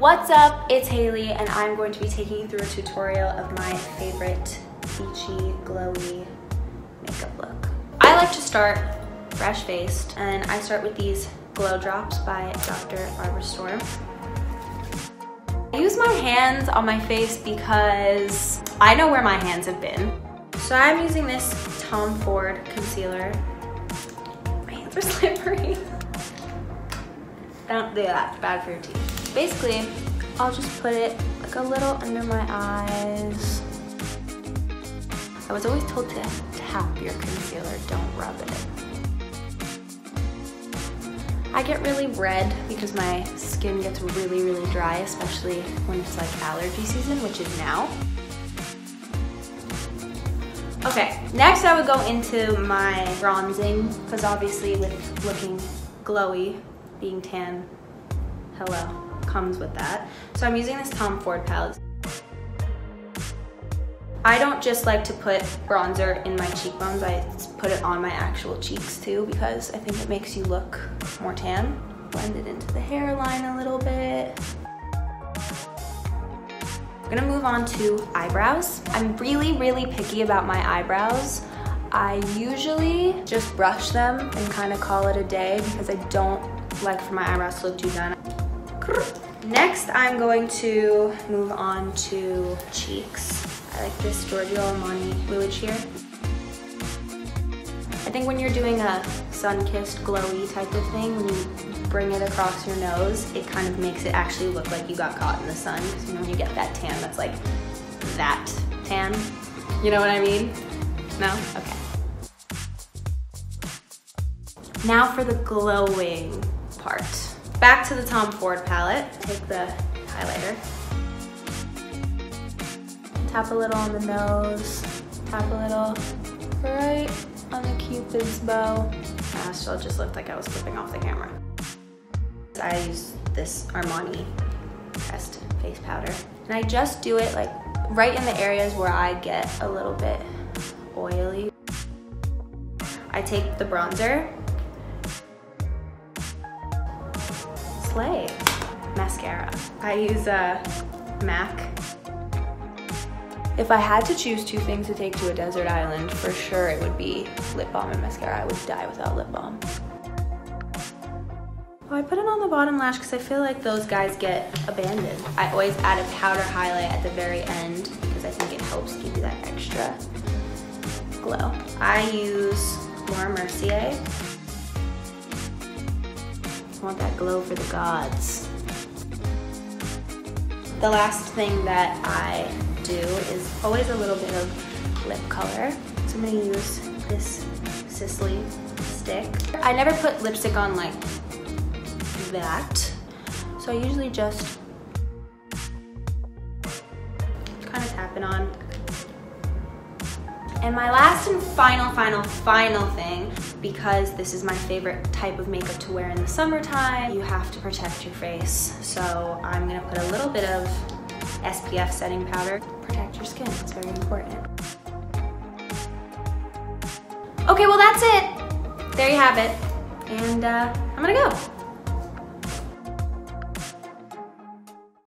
What's up? It's Haley and I'm going to be taking you through a tutorial of my favorite beachy, glowy makeup look. I like to start fresh faced and I start with these glow drops by Dr. Barbara Sturm. I use my hands on my face because I know where my hands have been. So I'm using this Tom Ford concealer. My hands are slippery. Don't do that, bad for your teeth. Basically, I'll just put it like a little under my eyes. I was always told to tap your concealer, don't rub it. I get really red because my skin gets really, really dry, especially when it's like allergy season, which is now. Okay, next I would go into my bronzing, because obviously with looking glowy, being tan, hello comes with that. So I'm using this Tom Ford palette. I don't just like to put bronzer in my cheekbones, I put it on my actual cheeks too because I think it makes you look more tan. Blend it into the hairline a little bit. I'm gonna move on to eyebrows. I'm really, really picky about my eyebrows. I usually just brush them and kind of call it a day because I don't like for my eyebrows to look too done. Next, I'm going to move on to cheeks. I like this Giorgio Armani Fluid Sheer. I think when you're doing a sun-kissed glowy type of thing, when you bring it across your nose, it kind of makes it actually look like you got caught in the sun. Because you know when you get that tan, that's like that tan. You know what I mean? No? Okay. Now for the glowing part. Back to the Tom Ford palette. Take the highlighter. Tap a little on the nose. Tap a little right on the cupid's bow. Ah, so it just looked like I was flipping off the camera. I use this Armani pressed face powder. And I just do it like right in the areas where I get a little bit oily. I take the bronzer Slay mascara. I use a MAC. If I had to choose two things to take to a desert island, for sure it would be lip balm and mascara. I would die without lip balm. Oh, I put it on the bottom lash because I feel like those guys get abandoned. I always add a powder highlight at the very end because I think it helps give you that extra glow. I use Laura Mercier want that glow for the gods. The last thing that I do is always a little bit of lip color. So I'm gonna use this Sisley stick. I never put lipstick on like that. So I usually just kind of tap it on. And my last and final, final, final thing because this is my favorite type of makeup to wear in the summertime. You have to protect your face. So I'm gonna put a little bit of SPF setting powder. Protect your skin, it's very important. Okay, well that's it. There you have it. And uh, I'm gonna go.